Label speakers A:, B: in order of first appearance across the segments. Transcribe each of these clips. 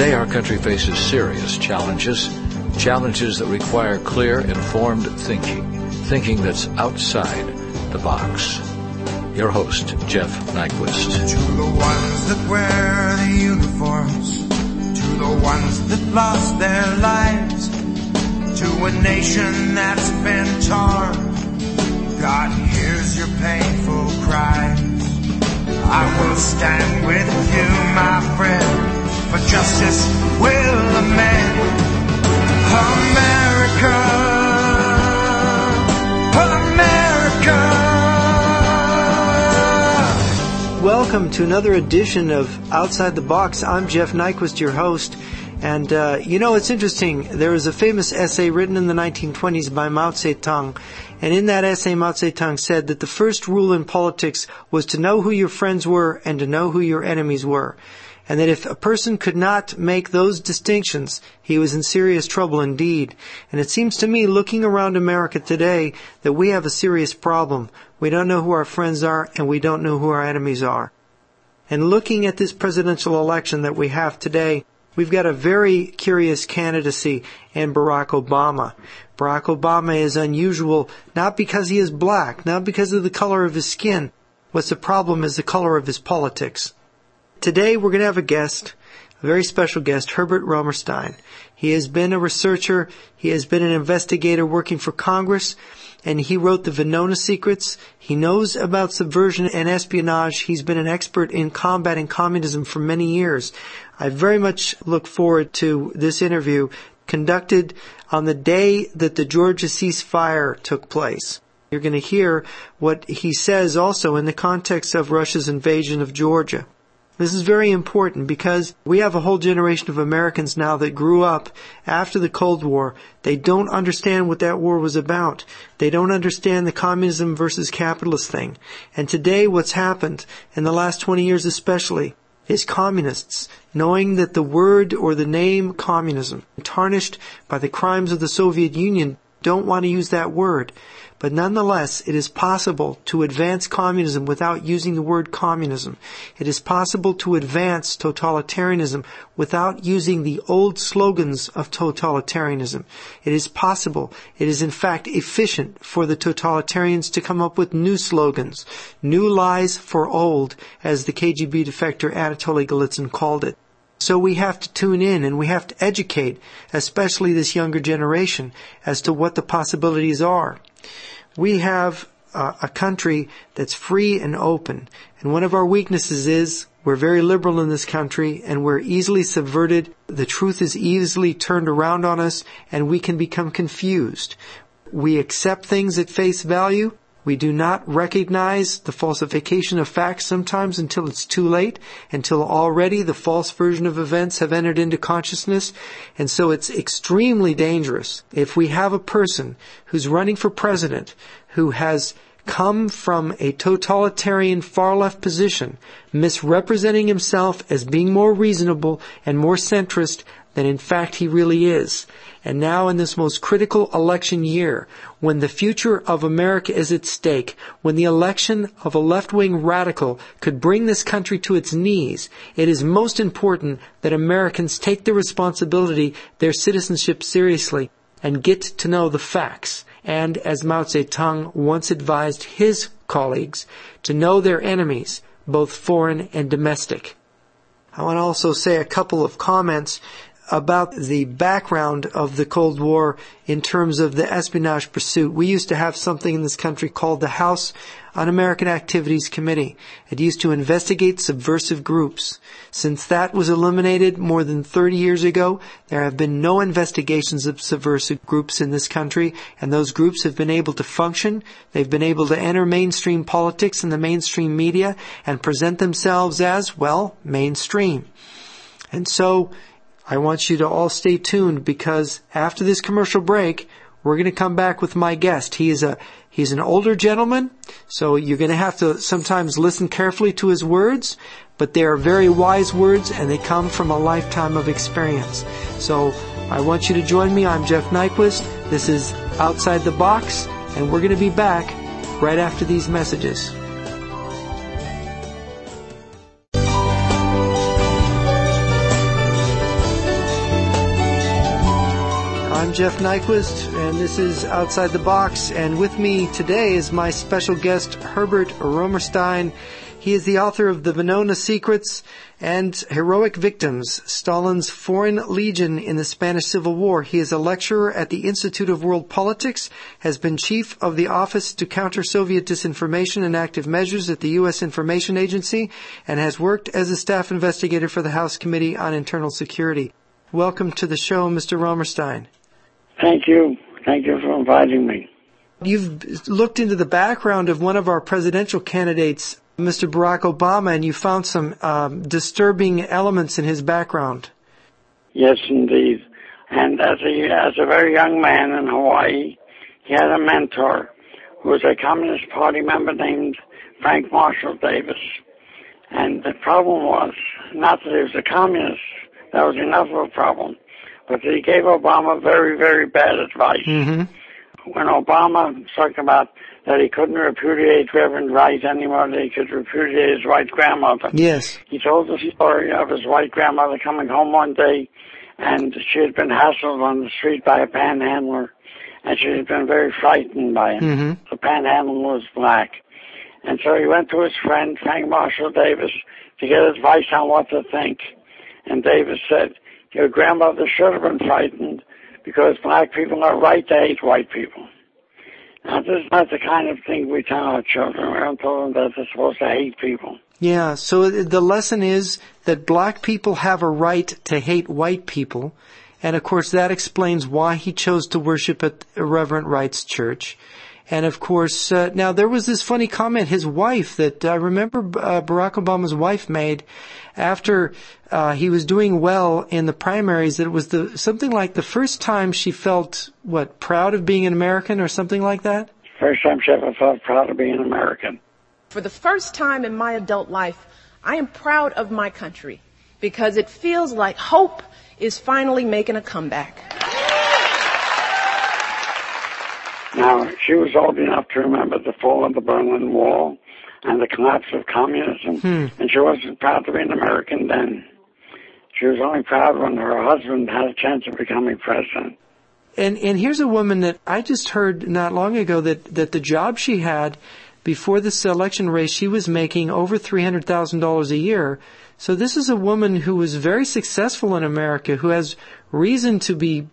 A: Today our country faces serious challenges, challenges that require clear, informed thinking, thinking that's outside the box. Your host, Jeff Nyquist.
B: To the ones that wear the uniforms, to the ones that lost their lives, to a nation that's been torn, God hears your painful cries. I will stand with you, my friend, for justice will amend America.
C: Welcome to another edition of Outside the Box. I'm Jeff Nyquist, your host. And, uh, you know, it's interesting. There was a famous essay written in the 1920s by Mao Zedong. And in that essay, Mao Zedong said that the first rule in politics was to know who your friends were and to know who your enemies were. And that if a person could not make those distinctions, he was in serious trouble indeed. And it seems to me, looking around America today, that we have a serious problem. We don't know who our friends are and we don't know who our enemies are. And looking at this presidential election that we have today, we've got a very curious candidacy in Barack Obama. Barack Obama is unusual not because he is black, not because of the color of his skin. What's the problem is the color of his politics. Today we're going to have a guest, a very special guest, Herbert Romerstein. He has been a researcher, he has been an investigator working for Congress, and he wrote the Venona Secrets. He knows about subversion and espionage. He's been an expert in combating communism for many years. I very much look forward to this interview conducted on the day that the Georgia ceasefire took place. You're going to hear what he says also in the context of Russia's invasion of Georgia. This is very important because we have a whole generation of Americans now that grew up after the Cold War. They don't understand what that war was about. They don't understand the communism versus capitalist thing. And today what's happened, in the last 20 years especially, is communists, knowing that the word or the name communism, tarnished by the crimes of the Soviet Union, don't want to use that word. But nonetheless, it is possible to advance communism without using the word communism. It is possible to advance totalitarianism without using the old slogans of totalitarianism. It is possible, it is in fact efficient for the totalitarians to come up with new slogans, new lies for old, as the KGB defector Anatoly Golitsyn called it. So we have to tune in and we have to educate, especially this younger generation, as to what the possibilities are we have uh, a country that's free and open. And one of our weaknesses is we're very liberal in this country and we're easily subverted. The truth is easily turned around on us and we can become confused. We accept things at face value we do not recognize the falsification of facts sometimes until it's too late, until already the false version of events have entered into consciousness. And so it's extremely dangerous if we have a person who's running for president who has come from a totalitarian far left position, misrepresenting himself as being more reasonable and more centrist than in fact he really is. And now in this most critical election year, when the future of America is at stake, when the election of a left-wing radical could bring this country to its knees, it is most important that Americans take their responsibility, their citizenship seriously, and get to know the facts. And as Mao Zedong once advised his colleagues, to know their enemies, both foreign and domestic. I want to also say a couple of comments about the background of the Cold War in terms of the espionage pursuit. We used to have something in this country called the House Un-American Activities Committee. It used to investigate subversive groups. Since that was eliminated more than 30 years ago, there have been no investigations of subversive groups in this country, and those groups have been able to function. They've been able to enter mainstream politics and the mainstream media and present themselves as, well, mainstream. And so, I want you to all stay tuned because after this commercial break, we're going to come back with my guest. He is a he's an older gentleman, so you're going to have to sometimes listen carefully to his words, but they are very wise words and they come from a lifetime of experience. So I want you to join me. I'm Jeff Nyquist. This is Outside the Box, and we're going to be back right after these messages. I'm Jeff Nyquist, and this is Outside the Box. And with me today is my special guest, Herbert Romerstein. He is the author of The Venona Secrets and Heroic Victims, Stalin's Foreign Legion in the Spanish Civil War. He is a lecturer at the Institute of World Politics, has been chief of the Office to Counter Soviet Disinformation and Active Measures at the U.S. Information Agency, and has worked as a staff investigator for the House Committee on Internal Security. Welcome to the show, Mr. Romerstein.
D: Thank you. Thank you for inviting me.
C: You've looked into the background of one of our presidential candidates, Mr. Barack Obama, and you found some um, disturbing elements in his background.
D: Yes, indeed. And as a as a very young man in Hawaii, he had a mentor who was a Communist Party member named Frank Marshall Davis. And the problem was not that he was a communist; that was enough of a problem, but he gave Obama very, very bad advice.
C: Mm-hmm.
D: When Obama was talking about that he couldn't repudiate Reverend Wright anymore, that he could repudiate his white grandmother.
C: Yes.
D: He told the story of his white grandmother coming home one day and she had been hassled on the street by a panhandler and she had been very frightened by him.
C: Mm-hmm.
D: The panhandler was black. And so he went to his friend, Frank Marshall Davis, to get advice on what to think. And Davis said, your grandmother should have been frightened because black people are right to hate white people. Now, this is not the kind of thing we tell our children. We don't tell them that they're supposed to hate people.
C: Yeah, so the lesson is that black people have a right to hate white people. And of course that explains why he chose to worship at Reverend Wright's church. And of course, uh, now there was this funny comment his wife that I remember uh, Barack Obama's wife made after uh, he was doing well in the primaries. That it was the something like the first time she felt what proud of being an American or something like that.
D: First time she ever felt proud of being an American.
E: For the first time in my adult life, I am proud of my country because it feels like hope is finally making a comeback.
D: Now, she was old enough to remember the fall of the Berlin Wall and the collapse of communism, and she wasn't proud to be an American then. She was only proud when her husband had a chance of becoming president.
C: And and here's a woman that I just heard not long ago that that the job she had before this election race, she was making over three hundred thousand dollars a year. So this is a woman who was very successful in America, who has reason to be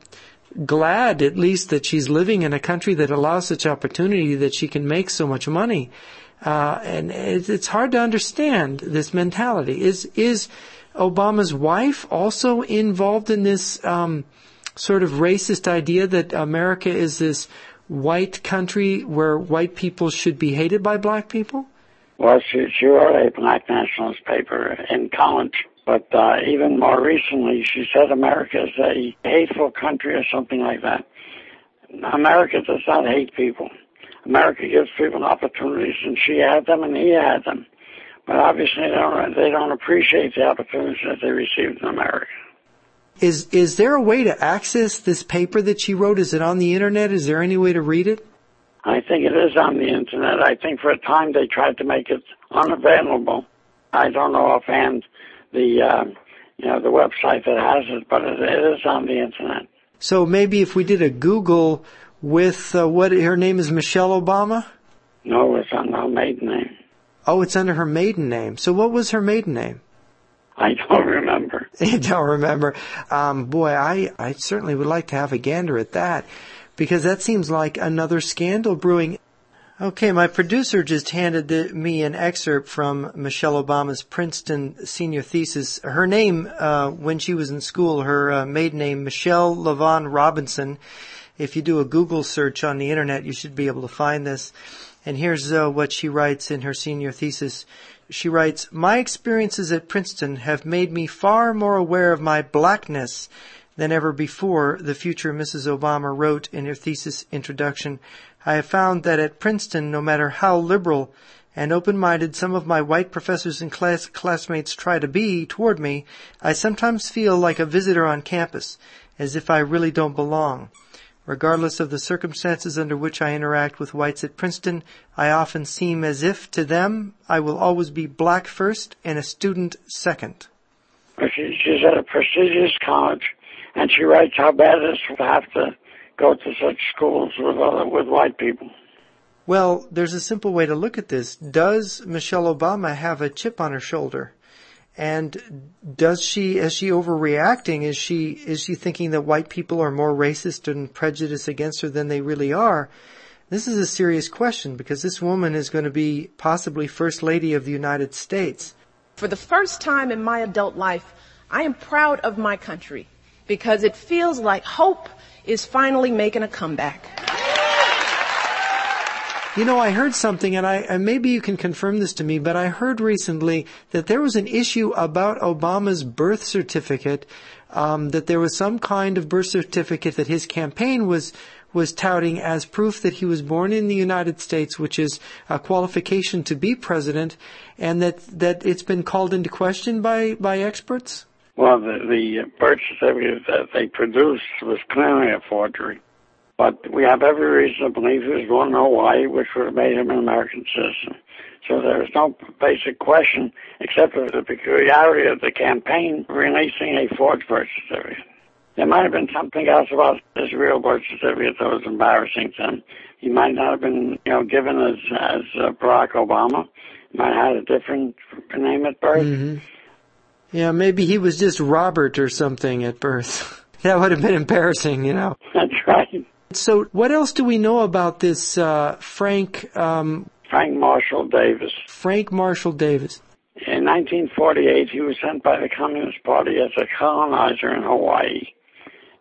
C: glad at least that she's living in a country that allows such opportunity that she can make so much money. Uh, and it's, it's hard to understand this mentality. Is is Obama's wife also involved in this um, sort of racist idea that America is this white country where white people should be hated by black people?
D: Well, she, she wrote a black nationalist paper in college, but uh, even more recently, she said America is a hateful country or something like that. America does not hate people. America gives people opportunities, and she had them, and he had them. But obviously, they don't, they don't appreciate the opportunities that they received in America.
C: Is is there a way to access this paper that she wrote? Is it on the internet? Is there any way to read it?
D: I think it is on the internet. I think for a time they tried to make it unavailable. I don't know offhand the uh, you know the website that has it, but it, it is on the internet.
C: So maybe if we did a Google with uh, what her name is Michelle Obama.
D: No, it's on her maiden name.
C: Oh, it's under her maiden name. So what was her maiden name?
D: I don't remember.
C: You don't remember? Um, boy, I I certainly would like to have a gander at that because that seems like another scandal brewing. Okay, my producer just handed the, me an excerpt from Michelle Obama's Princeton senior thesis. Her name, uh, when she was in school, her uh, maiden name, Michelle LaVaughn Robinson. If you do a Google search on the internet, you should be able to find this. And here's uh, what she writes in her senior thesis. She writes, My experiences at Princeton have made me far more aware of my blackness than ever before, the future Mrs. Obama wrote in her thesis introduction. I have found that at Princeton, no matter how liberal and open-minded some of my white professors and class classmates try to be toward me, I sometimes feel like a visitor on campus, as if I really don't belong. Regardless of the circumstances under which I interact with whites at Princeton, I often seem as if to them I will always be black first and a student second.
D: She, she's at a prestigious college, and she writes how bad it is to have to go to such schools with other, with white people.
C: Well, there's a simple way to look at this. Does Michelle Obama have a chip on her shoulder? And does she, is she overreacting? Is she, is she thinking that white people are more racist and prejudiced against her than they really are? This is a serious question because this woman is going to be possibly First Lady of the United States.
E: For the first time in my adult life, I am proud of my country because it feels like hope is finally making a comeback.
C: You know, I heard something, and I and maybe you can confirm this to me, but I heard recently that there was an issue about Obama's birth certificate. Um, that there was some kind of birth certificate that his campaign was was touting as proof that he was born in the United States, which is a qualification to be president, and that that it's been called into question by by experts.
D: Well, the, the birth certificate that they produced was clearly a forgery. But we have every reason to believe he was born in Hawaii, which would have made him an American citizen. So there is no basic question except for the peculiarity of the campaign releasing a forged birth certificate. There might have been something else about his real birth certificate that was embarrassing to him. He might not have been, you know, given as as uh, Barack Obama. He might have had a different name at birth.
C: Mm-hmm. Yeah, maybe he was just Robert or something at birth. that would have been embarrassing, you know.
D: That's right.
C: So, what else do we know about this uh, Frank? Um,
D: Frank Marshall Davis.
C: Frank Marshall Davis.
D: In 1948, he was sent by the Communist Party as a colonizer in Hawaii.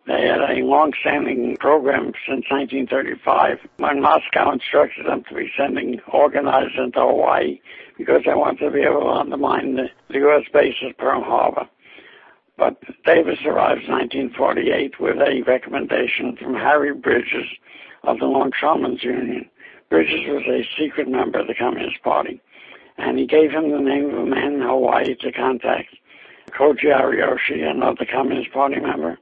D: They had a long-standing program since 1935 when Moscow instructed them to be sending organizers into Hawaii because they wanted to be able to undermine the, the U.S. base at Pearl Harbor. But Davis arrives in 1948 with a recommendation from Harry Bridges of the Longshoremen's Union. Bridges was a secret member of the Communist Party, and he gave him the name of a man in Hawaii to contact, Koji Ariyoshi, another Communist Party member.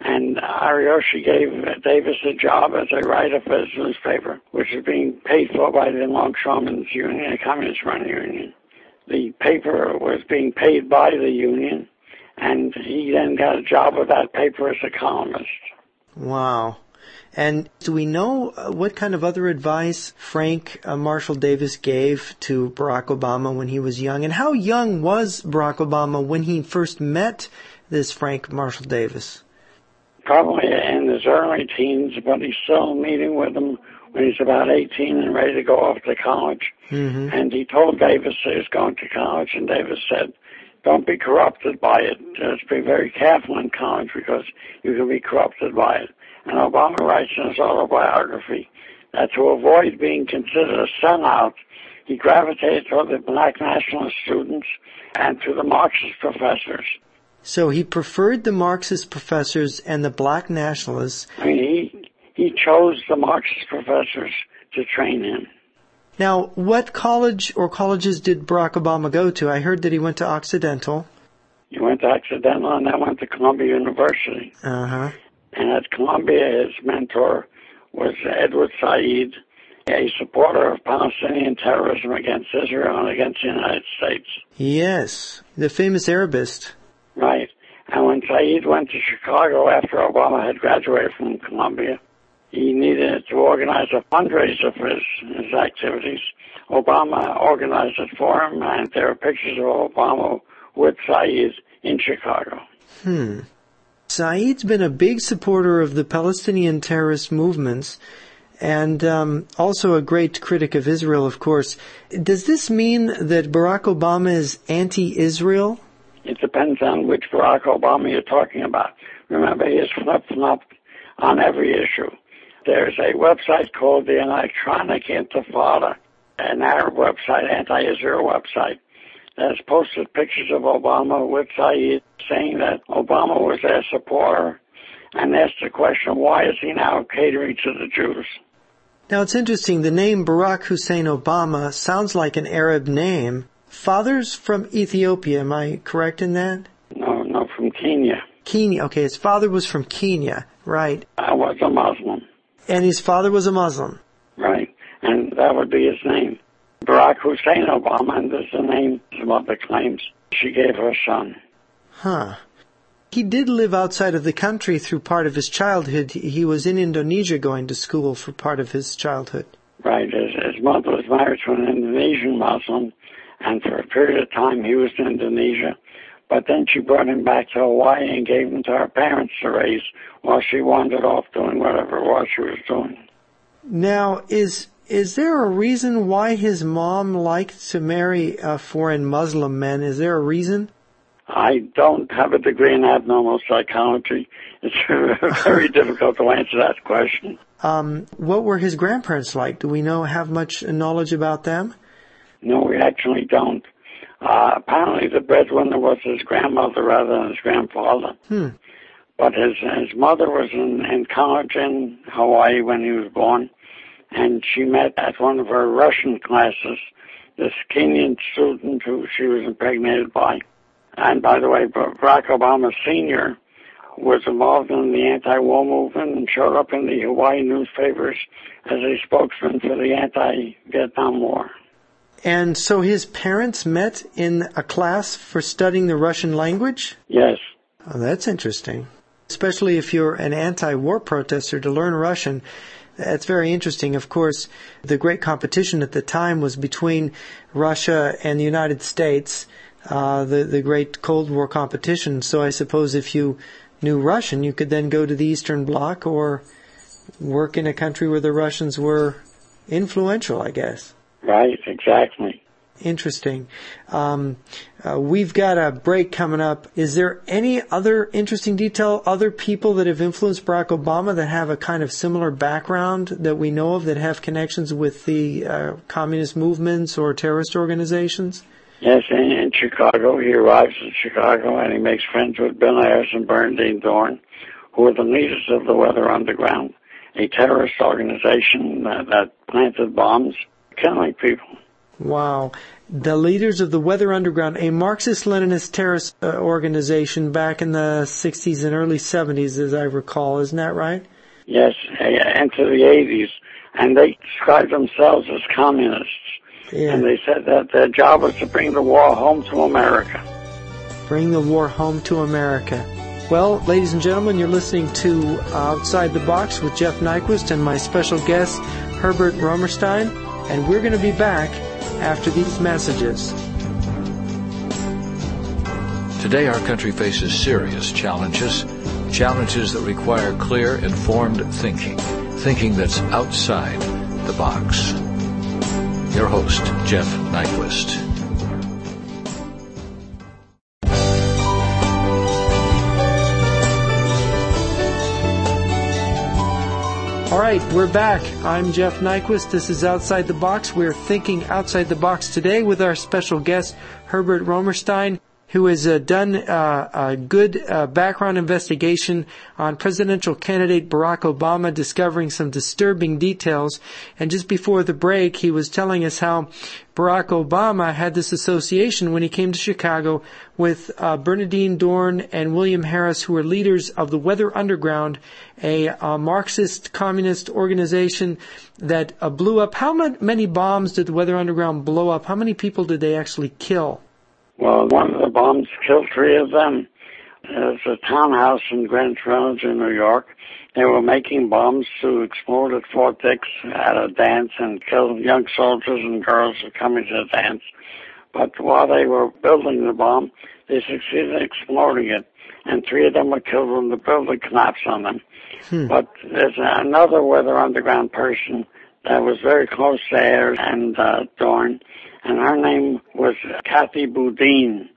D: And Ariyoshi gave Davis a job as a writer for his newspaper, which was being paid for by the Longshoremen's Union, a communist-run union. The paper was being paid by the union, and he then got a job with that paper as a columnist.
C: Wow. And do we know uh, what kind of other advice Frank uh, Marshall Davis gave to Barack Obama when he was young? And how young was Barack Obama when he first met this Frank Marshall Davis?
D: Probably in his early teens, but he's still meeting with him when he's about 18 and ready to go off to college.
C: Mm-hmm.
D: And he told Davis he was going to college, and Davis said, don't be corrupted by it. Just be very careful in college because you can be corrupted by it. And Obama writes in his autobiography that to avoid being considered a sellout, he gravitated toward the black nationalist students and to the Marxist professors.
C: So he preferred the Marxist professors and the black nationalists.
D: I mean, he, he chose the Marxist professors to train him.
C: Now, what college or colleges did Barack Obama go to? I heard that he went to Occidental.
D: He went to Occidental and then went to Columbia University.
C: Uh huh.
D: And at Columbia, his mentor was Edward Said, a supporter of Palestinian terrorism against Israel and against the United States.
C: Yes, the famous Arabist.
D: Right. And when Said went to Chicago after Obama had graduated from Columbia, he needed to organize a fundraiser for his, his activities. Obama organized it for him, and there are pictures of Obama with Said in Chicago.
C: Hmm. Said's been a big supporter of the Palestinian terrorist movements and um, also a great critic of Israel, of course. Does this mean that Barack Obama is anti-Israel?
D: It depends on which Barack Obama you're talking about. Remember, he has flip-flopped on every issue. There's a website called the Electronic Intifada, an Arab website, anti-Israel website, that has posted pictures of Obama with Said saying that Obama was their supporter and asked the question, why is he now catering to the Jews?
C: Now it's interesting, the name Barack Hussein Obama sounds like an Arab name. Father's from Ethiopia, am I correct in that?
D: No, no, from Kenya.
C: Kenya, okay, his father was from Kenya, right.
D: I was a Muslim.
C: And his father was a Muslim.
D: Right. And that would be his name. Barack Hussein Obama, and this is the name his mother claims she gave her son.
C: Huh. He did live outside of the country through part of his childhood. He was in Indonesia going to school for part of his childhood.
D: Right. His, his mother was married to an Indonesian Muslim, and for a period of time he was in Indonesia. But then she brought him back to Hawaii and gave him to her parents to raise while she wandered off doing whatever it was she was doing.
C: Now, is is there a reason why his mom liked to marry uh, foreign Muslim men? Is there a reason?
D: I don't have a degree in abnormal psychology. It's very difficult to answer that question.
C: Um, what were his grandparents like? Do we know have much knowledge about them?
D: No, we actually don't. Uh, apparently, the breadwinner was his grandmother rather than his grandfather.
C: Hmm.
D: But his his mother was in, in college in Hawaii when he was born, and she met at one of her Russian classes this Kenyan student who she was impregnated by. And by the way, Barack Obama Sr. was involved in the anti-war movement and showed up in the Hawaii newspapers as a spokesman for the anti-Vietnam War.
C: And so his parents met in a class for studying the Russian language?
D: Yes.
C: Oh, that's interesting. Especially if you're an anti-war protester to learn Russian. That's very interesting. Of course, the great competition at the time was between Russia and the United States, uh, the, the great Cold War competition. So I suppose if you knew Russian, you could then go to the Eastern Bloc or work in a country where the Russians were influential, I guess.
D: Right, exactly.
C: Interesting. Um, uh, we've got a break coming up. Is there any other interesting detail, other people that have influenced Barack Obama that have a kind of similar background that we know of that have connections with the uh, communist movements or terrorist organizations?
D: Yes, in, in Chicago. He arrives in Chicago and he makes friends with Bill Ayers and Bernardine Dohrn, who are the leaders of the Weather Underground, a terrorist organization that, that planted bombs people.
C: Wow. The leaders of the Weather Underground, a Marxist-Leninist terrorist uh, organization back in the 60s and early 70s, as I recall. Isn't that right?
D: Yes, into the 80s. And they described themselves as communists.
C: Yeah.
D: And they said that their job was to bring the war home to America.
C: Bring the war home to America. Well, ladies and gentlemen, you're listening to Outside the Box with Jeff Nyquist and my special guest, Herbert Romerstein and we're going to be back after these messages.
A: Today, our country faces serious challenges, challenges that require clear, informed thinking, thinking that's outside the box. Your host, Jeff Nyquist.
C: Right, we're back. I'm Jeff Nyquist. This is Outside the Box. We're thinking outside the box today with our special guest, Herbert Romerstein who has uh, done uh, a good uh, background investigation on presidential candidate Barack Obama, discovering some disturbing details. And just before the break, he was telling us how Barack Obama had this association when he came to Chicago with uh, Bernardine Dohrn and William Ayers, who were leaders of the Weather Underground, a, a Marxist communist organization that uh, blew up. How many bombs did the Weather Underground blow up? How many people did they actually kill?
D: Well, one of the bombs killed three of them. There's a townhouse in Greenwich Village in New York. They were making bombs to explode at Fort Dix at a dance and kill young soldiers and girls who coming to the dance. But while they were building the bomb, they succeeded in exploding it, and three of them were killed when the building collapsed on them. Hmm. But there's another Weather Underground person that was very close to Ayers and uh, Dohrn, and her name was Kathy Boudin,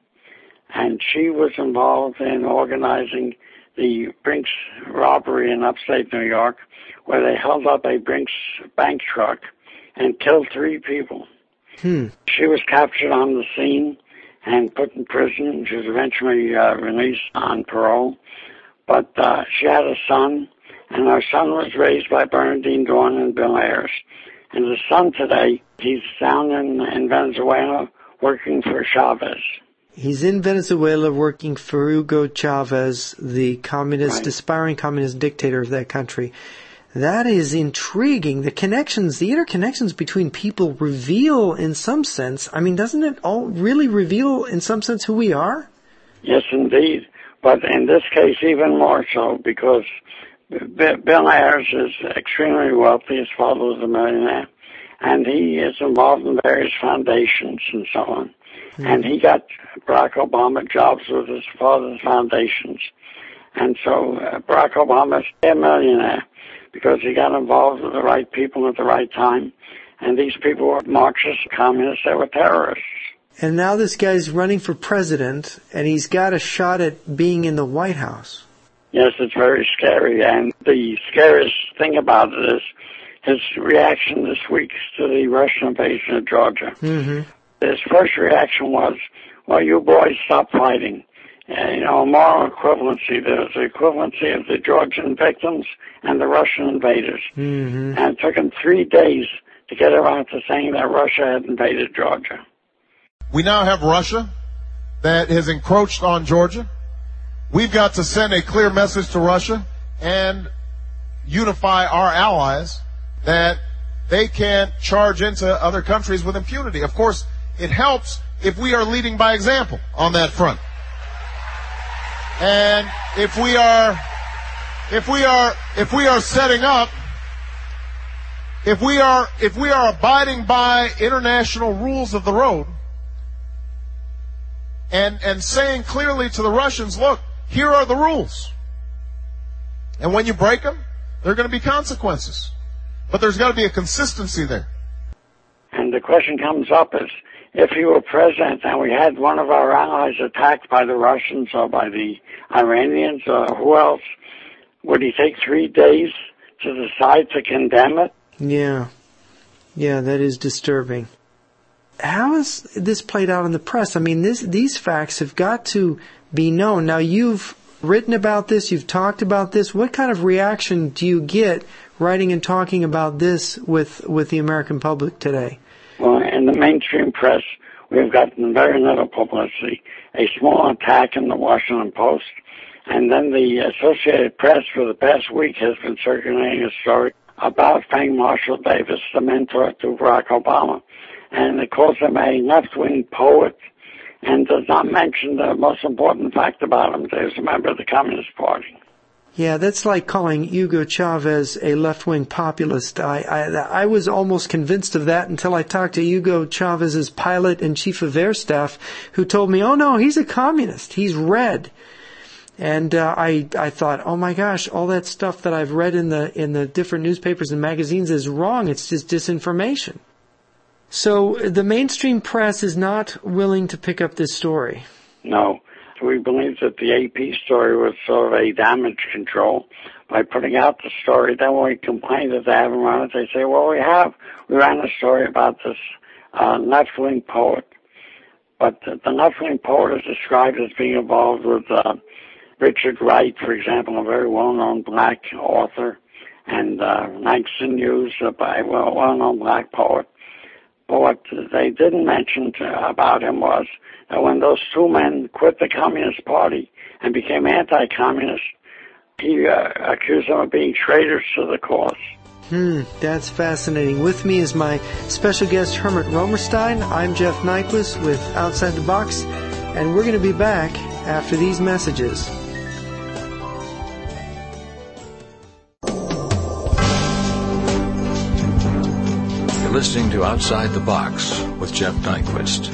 D: and she was involved in organizing the Brinks robbery in upstate New York, where they held up a Brinks bank truck and killed three people.
C: Hmm.
D: She was captured on the scene and put in prison. She was eventually uh, released on parole, but uh, she had a son, and her son was raised by Bernardine Dohrn and Bill Ayers. And the son today, he's down in, in Venezuela working for Chavez.
C: He's in Venezuela working for Hugo Chavez, the communist,
D: right.
C: aspiring communist dictator of that country. That is intriguing. The connections, the interconnections between people reveal in some sense, I mean, doesn't it all really reveal in some sense who we are?
D: Yes, indeed. But in this case, even more so because Bill Ayers is extremely wealthy. His father was a millionaire. And he is involved in various foundations and so on. Mm-hmm. And he got Barack Obama jobs with his father's foundations. And so uh, Barack Obama is a millionaire because he got involved with the right people at the right time. And these people were Marxists, communists, they were terrorists.
C: And now this guy's running for president, and he's got a shot at being in the White House.
D: Yes, it's very scary. And the scariest thing about it is his reaction this week to the Russian invasion of Georgia. Mm-hmm. His first reaction was, well, you boys stop fighting. And, you know, moral equivalency. There's the equivalency of the Georgian victims and the Russian invaders. Mm-hmm. And it took him three days to get around to saying that Russia had invaded Georgia.
F: We now have Russia that has encroached on Georgia. We've got to send a clear message to Russia and unify our allies that they can't charge into other countries with impunity. Of course, it helps if we are leading by example on that front. And if we are, if we are, if we are setting up, if we are, if we are abiding by international rules of the road, and, and saying clearly to the Russians, look, here are the rules. And when you break them, there are going to be consequences. But there's got to be a consistency there.
D: And the question comes up is, if you were president and we had one of our allies attacked by the Russians or by the Iranians or who else, would he take three days to decide to condemn it?
C: Yeah. Yeah, that is disturbing how has this played out in the press? I mean, this, these facts have got to be known. Now, you've written about this, you've talked about this. What kind of reaction do you get writing and talking about this with, with the American public today?
D: Well, in the mainstream press, we've gotten very little publicity. A small attack in the Washington Post, and then the Associated Press for the past week has been circulating a story about Frank Marshall Davis, the mentor to Barack Obama and it calls him a left-wing poet and does not mention the most important fact about him. That he's a member of the Communist Party.
C: Yeah, that's like calling Hugo Chavez a left-wing populist. I, I, I was almost convinced of that until I talked to Hugo Chavez's pilot and chief of air staff, who told me, "Oh no, he's a communist. He's red." And uh, I I thought, "Oh my gosh, all that stuff that I've read in the in the different newspapers and magazines is wrong. It's just disinformation." So the mainstream press is not willing to pick up this story.
D: No. We believe that the AP story was sort of a damage control by putting out the story. Then when we complain that they haven't run it, they say, well, we have. We ran a story about this uh, left-wing poet. But the, the left-wing poet is described as being involved with uh, Richard Wright, for example, a very well-known black author, and uh, Langston Hughes, a well-known black poet. But what they didn't mention to, about him was that when those two men quit the Communist Party and became anti-communist, he uh, accused them of being traitors to the cause.
C: Hmm, that's fascinating. With me is my special guest, Herbert Romerstein. I'm Jeff Nyquist with Outside the Box, and we're going to be back after these messages.
A: Listening to Outside the Box with Jeff Nyquist.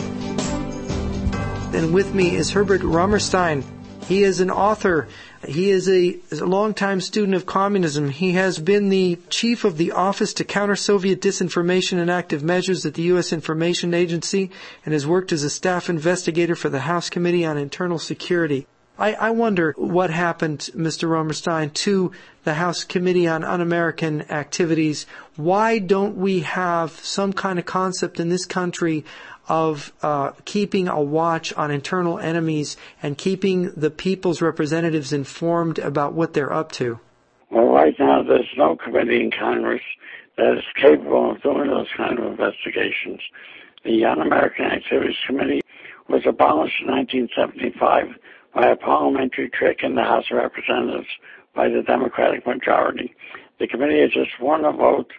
C: And with me is Herbert Romerstein. He is an author. He is a, is a longtime student of communism. He has been the chief of the Office to Counter Soviet Disinformation and Active Measures at the U.S. Information Agency and has worked as a staff investigator for the House Committee on Internal Security. I, I wonder what happened, Mr. Romerstein, to the House Committee on Un-American Activities. Why don't we have some kind of concept in this country of uh, keeping a watch on internal enemies and keeping the people's representatives informed about what they're up to?
D: Well, right now there's no committee in Congress that is capable of doing those kind of investigations. The Un-American Activities Committee was abolished in 1975 by a parliamentary trick in the House of Representatives by the Democratic majority. The committee has just won a vote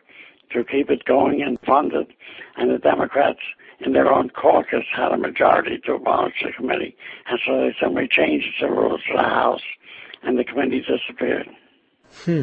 D: to keep it going and fund it, and the Democrats in their own caucus had a majority to abolish the committee. And so they simply changed the rules of the House and the committee disappeared.
C: Hmm.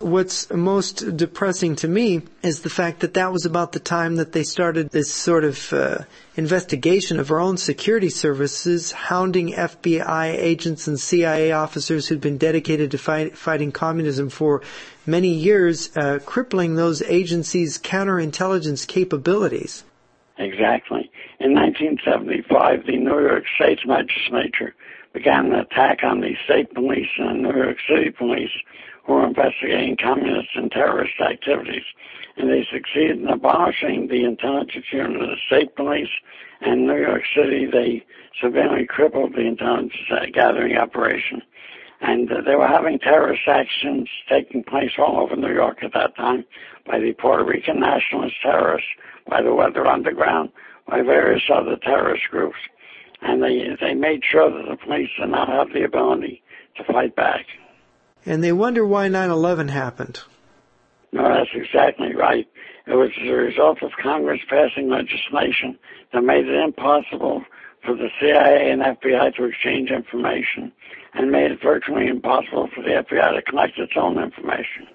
C: What's most depressing to me is the fact that that was about the time that they started this sort of uh, investigation of our own security services, hounding FBI agents and CIA officers who'd been dedicated to fight, fighting communism for many years, uh, crippling those agencies' counterintelligence capabilities.
D: Exactly. In 1975, the New York State Legislature began an attack on the state police and New York City police who were investigating communist and terrorist activities. And they succeeded in abolishing the intelligence unit of the state police and New York City. They severely crippled the intelligence gathering operation. And uh, they were having terrorist actions taking place all over New York at that time by the Puerto Rican nationalist terrorists, by the Weather Underground, by various other terrorist groups and they they made sure that the police did not have the ability to fight back.
C: And they wonder why 9/11 happened.
D: No, that's exactly right. It was the result of Congress passing legislation that made it impossible for the CIA and FBI to exchange information, and made it virtually impossible for the FBI to collect its own information.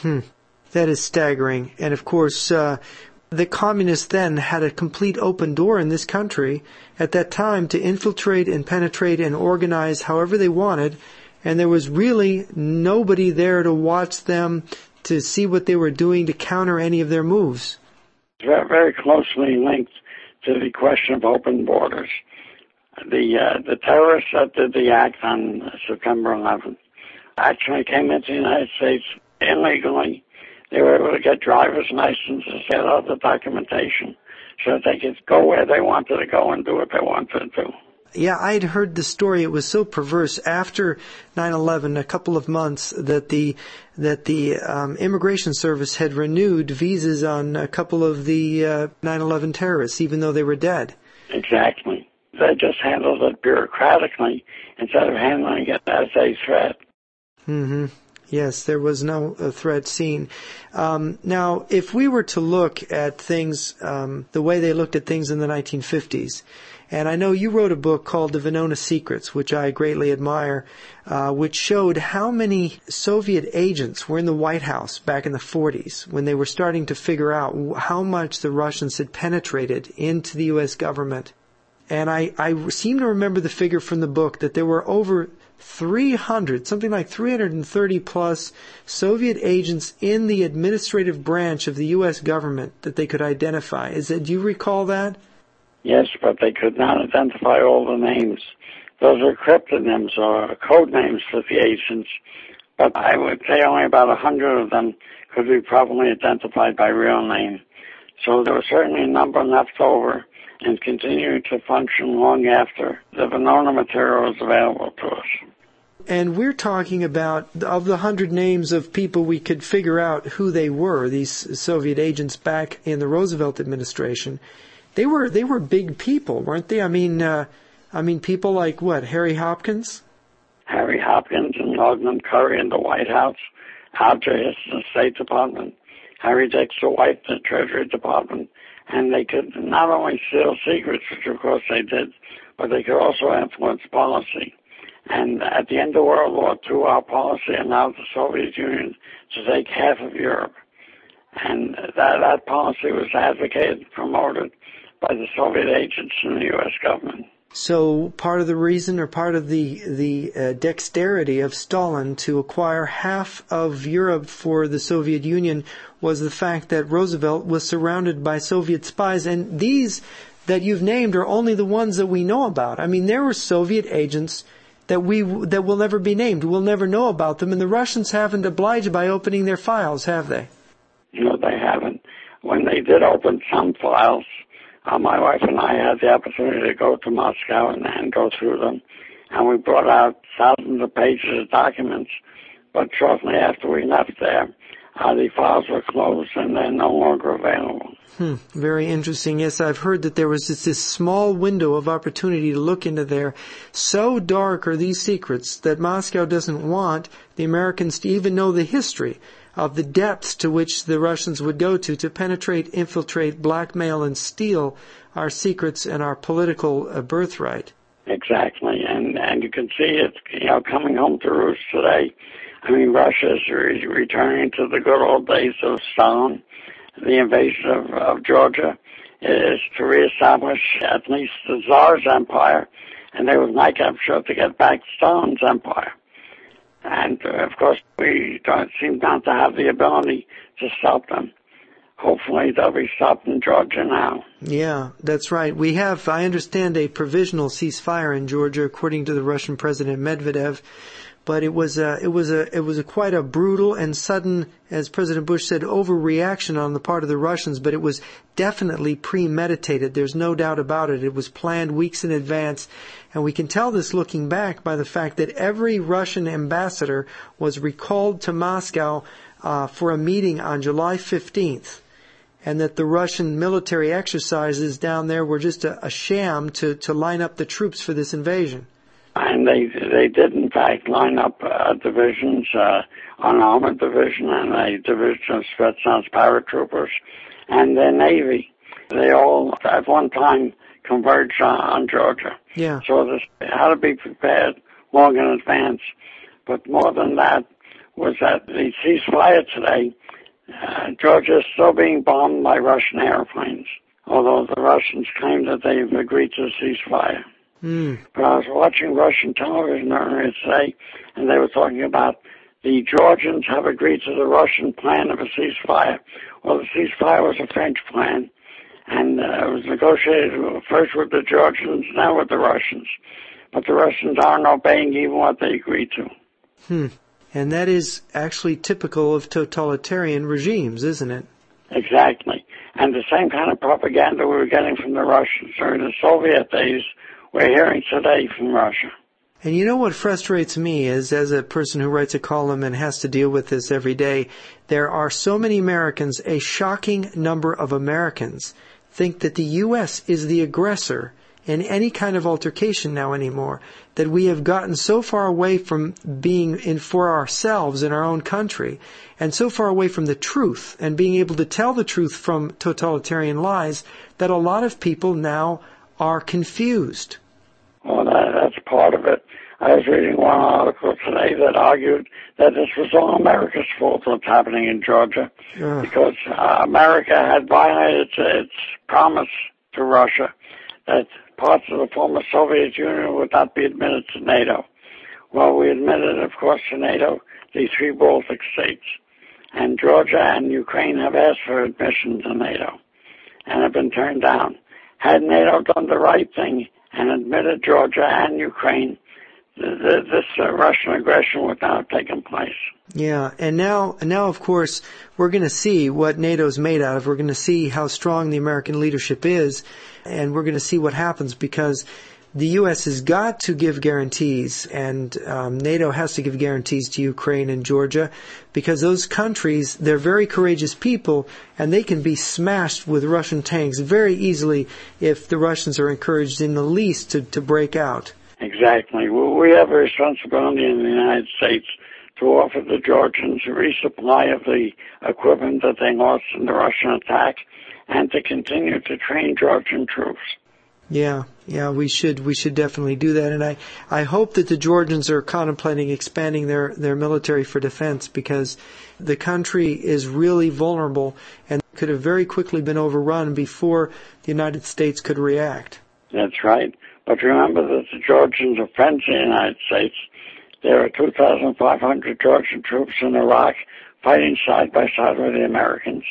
C: Hmm. That is staggering. And of course, uh, the communists then had a complete open door in this country at that time to infiltrate and penetrate and organize however they wanted, and there was really nobody there to watch them to see what they were doing to counter any of their moves.
D: Very closely linked to the question of open borders. The uh, the terrorists that did the act on September 11th actually came into the United States illegally they were able to get driver's licenses, get all the documentation, so they could go where they wanted to go and do what they wanted to do.
C: Yeah, I'd heard the story. It was so perverse after 9/11, a couple of months that the that the um, immigration service had renewed visas on a couple of the uh, 9/11 terrorists, even though they were dead.
D: Exactly. They just handled it bureaucratically instead of handling it as a threat.
C: Mm-hmm. Yes, there was no uh, threat seen. Um, now, if we were to look at things um, the way they looked at things in the 1950s, and I know you wrote a book called The Venona Secrets, which I greatly admire, uh, which showed how many Soviet agents were in the White House back in the 40s when they were starting to figure out how much the Russians had penetrated into the U.S. government. And I, I seem to remember the figure from the book that there were over 300, something like 330 plus Soviet agents in the administrative branch of the U.S. government that they could identify. Is it, do you recall that?
D: Yes, but they could not identify all the names. Those are cryptonyms or code names for the agents, but I would say only about a hundred of them could be properly identified by real name. So there was certainly a number left over and continuing to function long after the Venona material was available to us.
C: And we're talking about of the hundred names of people we could figure out who they were, these Soviet agents back in the Roosevelt administration. They were they were big people, weren't they? I mean, uh, I mean people like what Harry Hopkins.
D: Harry Hopkins and Lauchlin Currie in the White House, Al in the State Department, Harry Dexter White in the Treasury Department, and they could not only steal secrets, which of course they did, but they could also influence policy. And at the end of World War II, our policy allowed the Soviet Union to take half of Europe. And that, that policy was advocated, promoted by the Soviet agents and the U.S. government.
C: So part of the reason or part of the the uh, dexterity of Stalin to acquire half of Europe for the Soviet Union was the fact that Roosevelt was surrounded by Soviet spies and these that you've named are only the ones that we know about. I mean there were Soviet agents that we that will never be named. We'll never know about them and the Russians haven't obliged by opening their files, have they?
D: No, they haven't. When they did open some files, uh, my wife and I had the opportunity to go to Moscow and, and go through them, and we brought out thousands of pages of documents. But shortly after we left there, uh, the files were closed and they're no longer available.
C: Hmm, very interesting. Yes, I've heard that there was this, this, small window of opportunity to look into there. So dark are these secrets that Moscow doesn't want the Americans to even know the history of the depths to which the Russians would go to to penetrate, infiltrate, blackmail, and steal our secrets and our political uh, birthright.
D: Exactly, and and you can see it, you know, coming home to roost today. I mean, Russia is re- returning to the good old days of Stalin. The invasion of, of Georgia is to reestablish at least the Tsar's empire, and they would like, I'm sure, to get back Stalin's empire. And uh, of course, we don't seem not to have the ability to stop them hopefully they'll be stopped in Georgia now.
C: Yeah, that's right. We have, I understand, a provisional ceasefire in Georgia, according to the Russian President Medvedev. But it was a, it was a, it was a quite a brutal and sudden, as President Bush said, overreaction on the part of the Russians. But it was definitely premeditated. There's no doubt about it. It was planned weeks in advance, and we can tell this looking back by the fact that every Russian ambassador was recalled to Moscow uh, for a meeting on July 15th and that the Russian military exercises down there were just a, a sham to, to line up the troops for this invasion.
D: And they they did in fact line up uh, divisions, uh, an armored division and a division of Spetsnaz paratroopers, and their navy. They all at one time converged on, on Georgia.
C: Yeah.
D: So this had to be prepared long in advance. But more than that was that the ceasefire today uh, Georgia is still being bombed by Russian airplanes, although the Russians claim that they've agreed to a ceasefire.
C: Mm.
D: But I was watching Russian television earlier today, and they were talking about the Georgians have agreed to the Russian plan of a ceasefire. Well, the ceasefire was a French plan, and uh, it was negotiated first with the Georgians, now with the Russians. But the Russians aren't obeying even what they agreed to.
C: Hmm. And that is actually typical of totalitarian regimes, isn't it?
D: Exactly. And the same kind of propaganda we were getting from the Russians during the Soviet days, we're hearing today from Russia.
C: And you know what frustrates me is, as a person who writes a column and has to deal with this every day, there are so many Americans, a shocking number of Americans, think that the U.S. is the aggressor in any kind of altercation now anymore. That we have gotten so far away from being in for ourselves in our own country and so far away from the truth and being able to tell the truth from totalitarian lies that a lot of people now are confused.
D: Well, that, that's part of it. I was reading one article today that argued that this was all America's fault what's happening in Georgia because uh, America had violated its promise to Russia that parts of the former Soviet Union would not be admitted to NATO. Well, we admitted, of course, to NATO the three Baltic states. And Georgia and Ukraine have asked for admission to NATO and have been turned down. Had NATO done the right thing and admitted Georgia and Ukraine, this uh, Russian aggression would not have taken place.
C: Yeah, and now, now of course, we're going to see what NATO's made out of. We're going to see how strong the American leadership is, and we're going to see what happens because the U.S. has got to give guarantees, and um, NATO has to give guarantees to Ukraine and Georgia, because those countries, they're very courageous people, and they can be smashed with Russian tanks very easily if the Russians are encouraged in the least to, to break out.
D: Exactly. We have a responsibility in the United States to offer the Georgians a resupply of the equipment that they lost in the Russian attack and to continue to train Georgian troops.
C: Yeah, yeah, we should we should definitely do that, and I I hope that the Georgians are contemplating expanding their their military for defense because the country is really vulnerable and could have very quickly been overrun before the United States could react.
D: That's right, but remember that the Georgians are friends of the United States. There are 2,500 Georgian troops in Iraq fighting side by side with the Americans.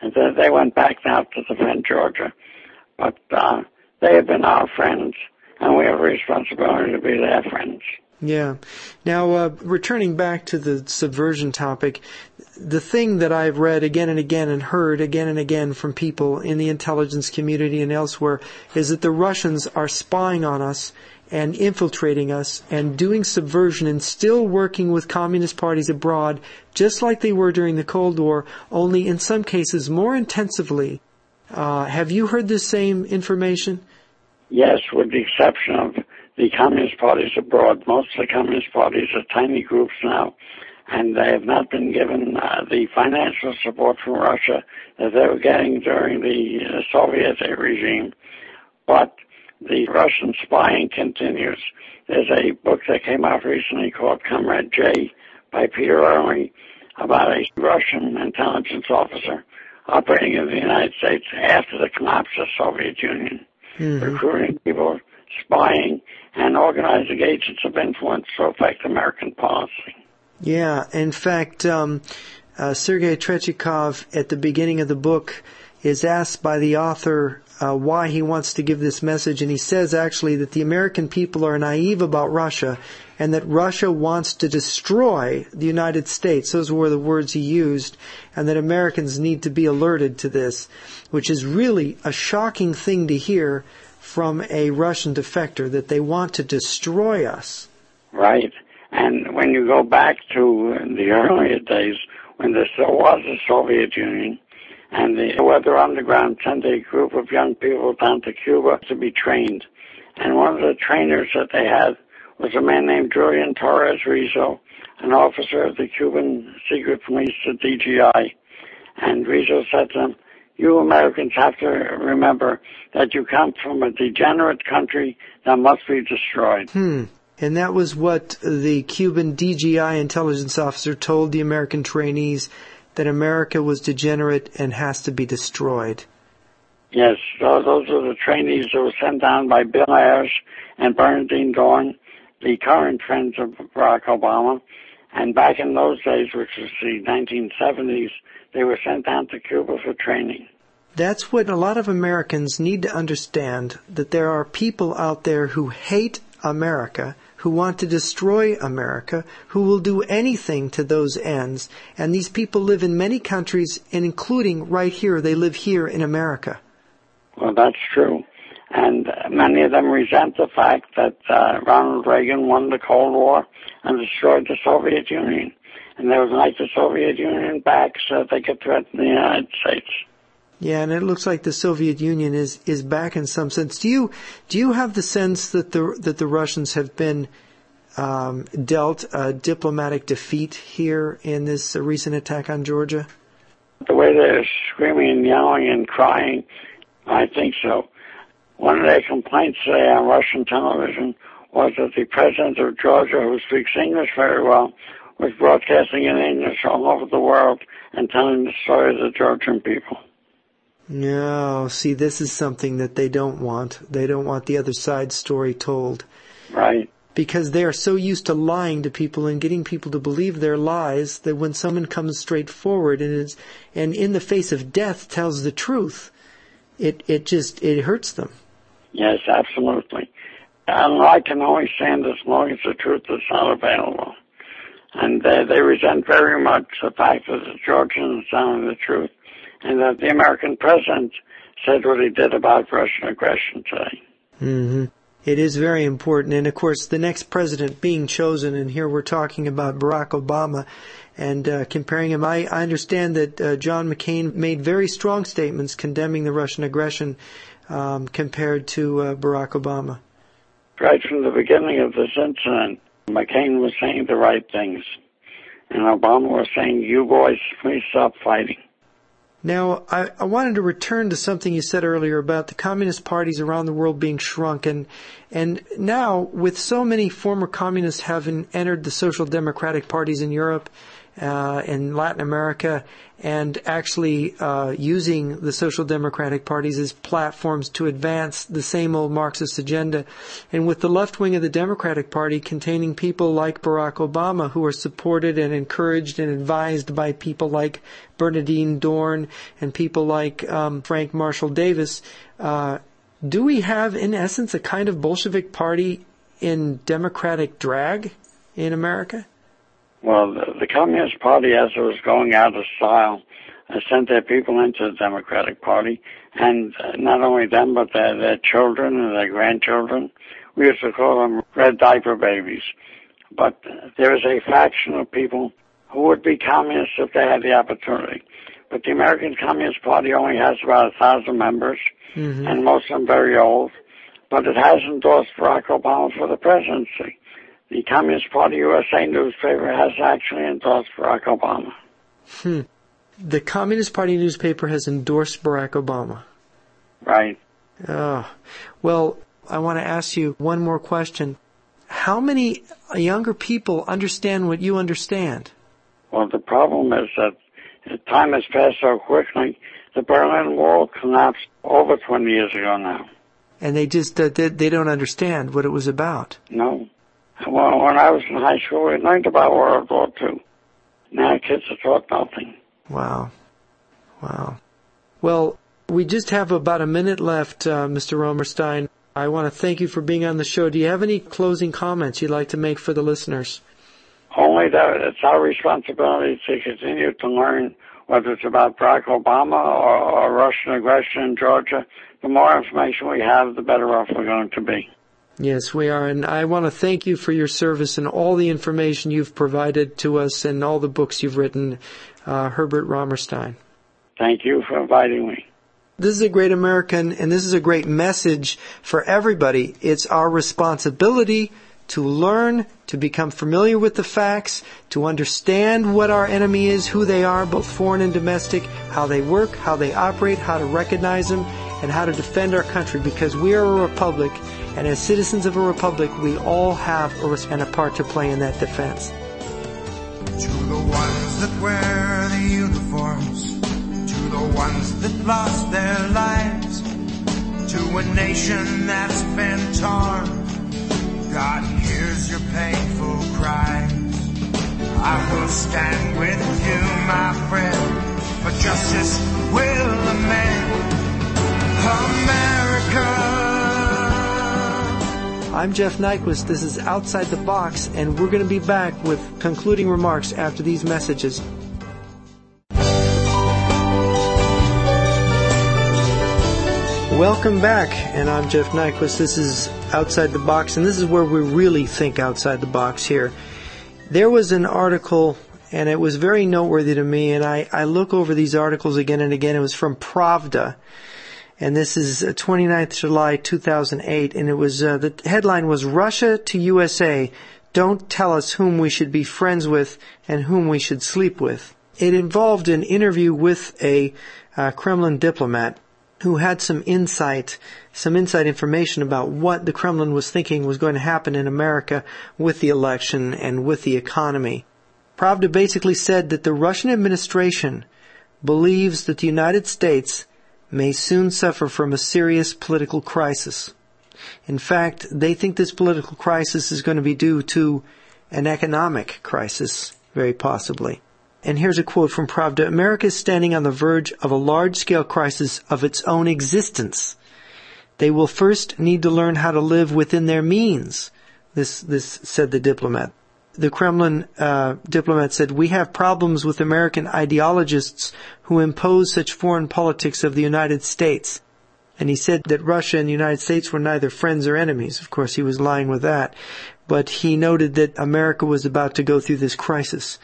D: And then they went back now to defend Georgia. But uh, they have been our friends, and we have a responsibility to be their friends.
C: Yeah. Now, uh, returning back to the subversion topic, the thing that I've read again and again and heard again and again from people in the intelligence community and elsewhere is that the Russians are spying on us and infiltrating us and doing subversion and still working with communist parties abroad, just like they were during the Cold War, only in some cases more intensively. Uh, have you heard the same information?
D: Yes, with the exception of the communist parties abroad. Most of the communist parties are tiny groups now, and they have not been given uh, the financial support from Russia that they were getting during the uh, Soviet regime. But the Russian spying continues. There's a book that came out recently called Comrade J by Peter Earley about a Russian intelligence officer operating in the United States after the collapse of the Soviet Union, mm-hmm. recruiting people, spying, and organizing agents of influence to affect American policy.
C: Yeah, in fact, um, uh, Sergei Tretyakov at the beginning of the book is asked by the author uh, why he wants to give this message, and he says actually that the American people are naive about Russia and that Russia wants to destroy the United States. Those were the words he used, and that Americans need to be alerted to this, which is really a shocking thing to hear from a Russian defector that they want to destroy us.
D: Right. And when you go back to the earlier days when there still was a Soviet Union, and the Weather Underground sent a group of young people down to Cuba to be trained. And one of the trainers that they had was a man named Julian Torres Rizo, an officer of the Cuban secret police, the DGI. And Rizo said to them, you Americans have to remember that you come from a degenerate country that must be destroyed.
C: Hmm. And that was what the Cuban DGI intelligence officer told the American trainees that America was degenerate and has to be destroyed.
D: Yes, so those are the trainees that were sent down by Bill Ayers and Bernardine Dohrn, the current friends of Barack Obama. And back in those days, which was the 1970s, they were sent down to Cuba for training.
C: That's what a lot of Americans need to understand, that there are people out there who hate America who want to destroy America, who will do anything to those ends. And these people live in many countries, and including right here, they live here in America.
D: Well, that's true. And many of them resent the fact that uh, Ronald Reagan won the Cold War and destroyed the Soviet Union. And they would like the Soviet Union back so that they could threaten the United States.
C: Yeah, and it looks like the Soviet Union is is back in some sense. Do you do you have the sense that the that the Russians have been um, dealt a diplomatic defeat here in this recent attack on Georgia?
D: The way they're screaming and yelling and crying, I think so. One of their complaints today on Russian television was that the president of Georgia, who speaks English very well, was broadcasting in English all over the world and telling the story of the Georgian people.
C: No, see, this is something that they don't want. They don't want the other side story told.
D: Right.
C: Because they are so used to lying to people and getting people to believe their lies that when someone comes straight forward and is, and in the face of death tells the truth, it, it just, it hurts them.
D: Yes, absolutely. And I can only stand as long as the truth is not available. And uh, they resent very much the fact that the Georgians telling the truth and that the American president said what he did about Russian aggression today.
C: Mm-hmm. It is very important. And of course, the next president being chosen, and here we're talking about Barack Obama and uh, comparing him. I, I understand that uh, John McCain made very strong statements condemning the Russian aggression um, compared to uh, Barack Obama.
D: Right from the beginning of this incident, McCain was saying the right things. And Obama was saying, you boys, please stop fighting.
C: Now, I, I, wanted to return to something you said earlier about the communist parties around the world being shrunk, and and now with so many former communists having entered the social democratic parties in Europe uh, in Latin America and actually uh, using the social democratic parties as platforms to advance the same old Marxist agenda. And with the left wing of the Democratic Party containing people like Barack Obama who are supported and encouraged and advised by people like Bernardine Dohrn and people like um, Frank Marshall Davis, uh, do we have, in essence, a kind of Bolshevik party in democratic drag in America?
D: Well, the, the Communist Party, as it was going out of style, uh, sent their people into the Democratic Party, and uh, not only them, but their, their children and their grandchildren. We used to call them red diaper babies. But there is a faction of people who would be communists if they had the opportunity. But the American Communist Party only has about a thousand members, mm-hmm. and most of them very old. But it has endorsed Barack Obama for the presidency. The Communist Party USA newspaper has actually endorsed Barack Obama.
C: Hmm. The Communist Party newspaper has endorsed Barack Obama.
D: Right.
C: Oh. Well, I want to ask you one more question. How many younger people understand what you understand?
D: Well, the problem is that time has passed so quickly. The Berlin Wall collapsed over 20 years ago now.
C: And they just, uh, they, they don't understand what it was about.
D: No. Well, when I was in high school, we learned about World War II. Now kids are taught nothing.
C: Wow. Wow. Well, we just have about a minute left, uh, Mr. Romerstein. I want to thank you for being on the show. Do you have any closing comments you'd like to make for the listeners?
D: Only that it's our responsibility to continue to learn whether it's about Barack Obama or, or Russian aggression in Georgia. The more information we have, the better off we're going to be.
C: Yes, we are. And I want to thank you for your service and all the information you've provided to us and all the books you've written, uh, Herbert Romerstein.
D: Thank you for inviting me.
C: This is a great American and this is a great message for everybody. It's our responsibility to learn, to become familiar with the facts, to understand what our enemy is, who they are, both foreign and domestic, how they work, how they operate, how to recognize them, and how to defend our country because we are a republic and as citizens of a republic, we all have a, and a part to play in that defense.
B: To the ones that wear the uniforms, to the ones that lost their lives, to a nation that's been torn, God hears your painful cries. I will stand with you, my friend, for justice will amend America.
C: I'm Jeff Nyquist. This is Outside the Box, and we're going to be back with concluding remarks after these messages. Welcome back, and I'm Jeff Nyquist. This is Outside the Box, and this is where we really think outside the box here. There was an article, and it was very noteworthy to me, and I, I look over these articles again and again. It was from Pravda and this is 29th uh, July 2008, and it was uh, the headline was Russia to USA. Don't tell us whom we should be friends with and whom we should sleep with. It involved an interview with a uh, Kremlin diplomat who had some insight, some inside information about what the Kremlin was thinking was going to happen in America with the election and with the economy. Pravda basically said that the Russian administration believes that the United States may soon suffer from a serious political crisis. In fact, they think this political crisis is going to be due to an economic crisis, very possibly. And here's a quote from Pravda. America is standing on the verge of a large-scale crisis of its own existence. They will first need to learn how to live within their means. This, this said the diplomat the Kremlin uh, diplomat said, "We have problems with American ideologists who impose such foreign politics of the United States." And he said that Russia and the United States were neither friends or enemies. Of course, he was lying with that. But he noted that America was about to go through this crisis.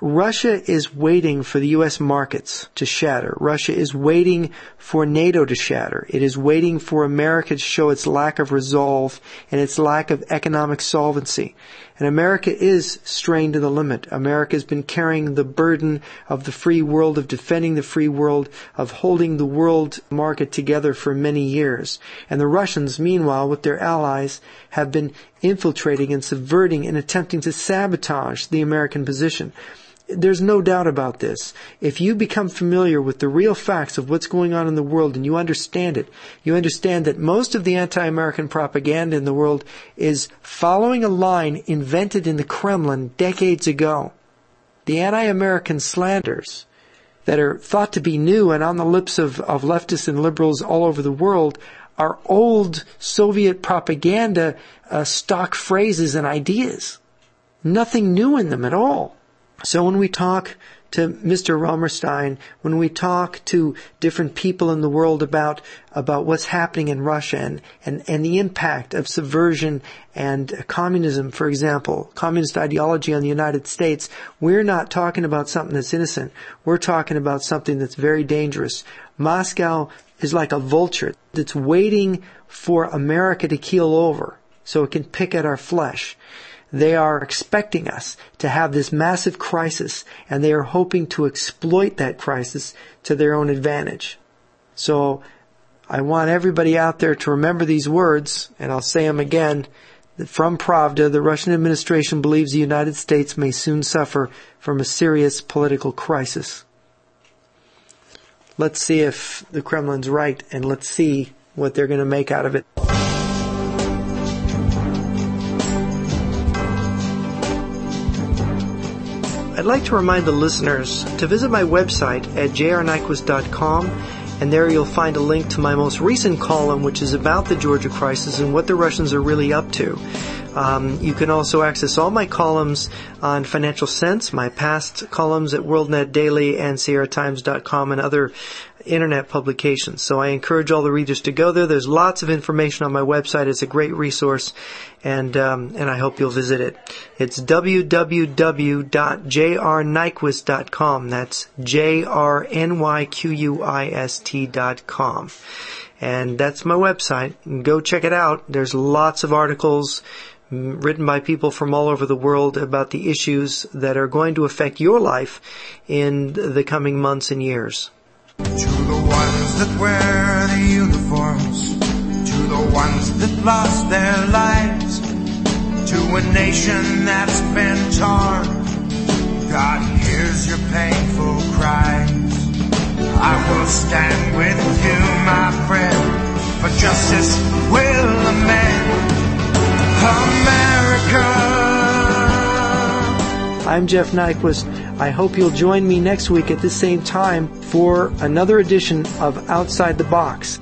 C: Russia is waiting for the U.S. markets to shatter. Russia is waiting for NATO to shatter. It is waiting for America to show its lack of resolve and its lack of economic solvency. And America is strained to the limit. America has been carrying the burden of the free world, of defending the free world, of holding the world market together for many years. And the Russians, meanwhile, with their allies, have been infiltrating and subverting and attempting to sabotage the American position. There's no doubt about this. If you become familiar with the real facts of what's going on in the world and you understand it, you understand that most of the anti-American propaganda in the world is following a line invented in the Kremlin decades ago. The anti-American slanders that are thought to be new and on the lips of, of leftists and liberals all over the world are old Soviet propaganda uh, stock phrases and ideas. Nothing new in them at all. So when we talk to Mr. Romerstein, when we talk to different people in the world about about what's happening in Russia and, and, and the impact of subversion and communism, for example, communist ideology on the United States, we're not talking about something that's innocent. We're talking about something that's very dangerous. Moscow is like a vulture that's waiting for America to keel over so it can pick at our flesh. They are expecting us to have this massive crisis and they are hoping to exploit that crisis to their own advantage. So I want everybody out there to remember these words and I'll say them again. From Pravda, the Russian administration believes the United States may soon suffer from a serious political crisis. Let's see if the Kremlin's right and let's see what they're going to make out of it. I'd like to remind the listeners to visit my website at jrnyquist.com and there you'll find a link to my most recent column which is about the Georgia crisis and what the Russians are really up to. Um, you can also access all my columns on Financial Sense, my past columns at WorldNet Daily and SierraTimes.com and other internet publications. So I encourage all the readers to go there. There's lots of information on my website. It's a great resource, and um, and I hope you'll visit it. It's www.jrnyquist.com. That's J R N Y Q U I S T.com. And that's my website. Go check it out. There's lots of articles Mm, written by people from all over the world about the issues that are going to affect your life in the coming months and years.
B: To the ones that wear the uniforms, to the ones that lost their lives, to a nation that's been torn, God hears your painful cries. I will stand with you, my friend, for justice will amend America.
C: I'm Jeff Nyquist. I hope you'll join me next week at the same time for another edition of Outside the Box.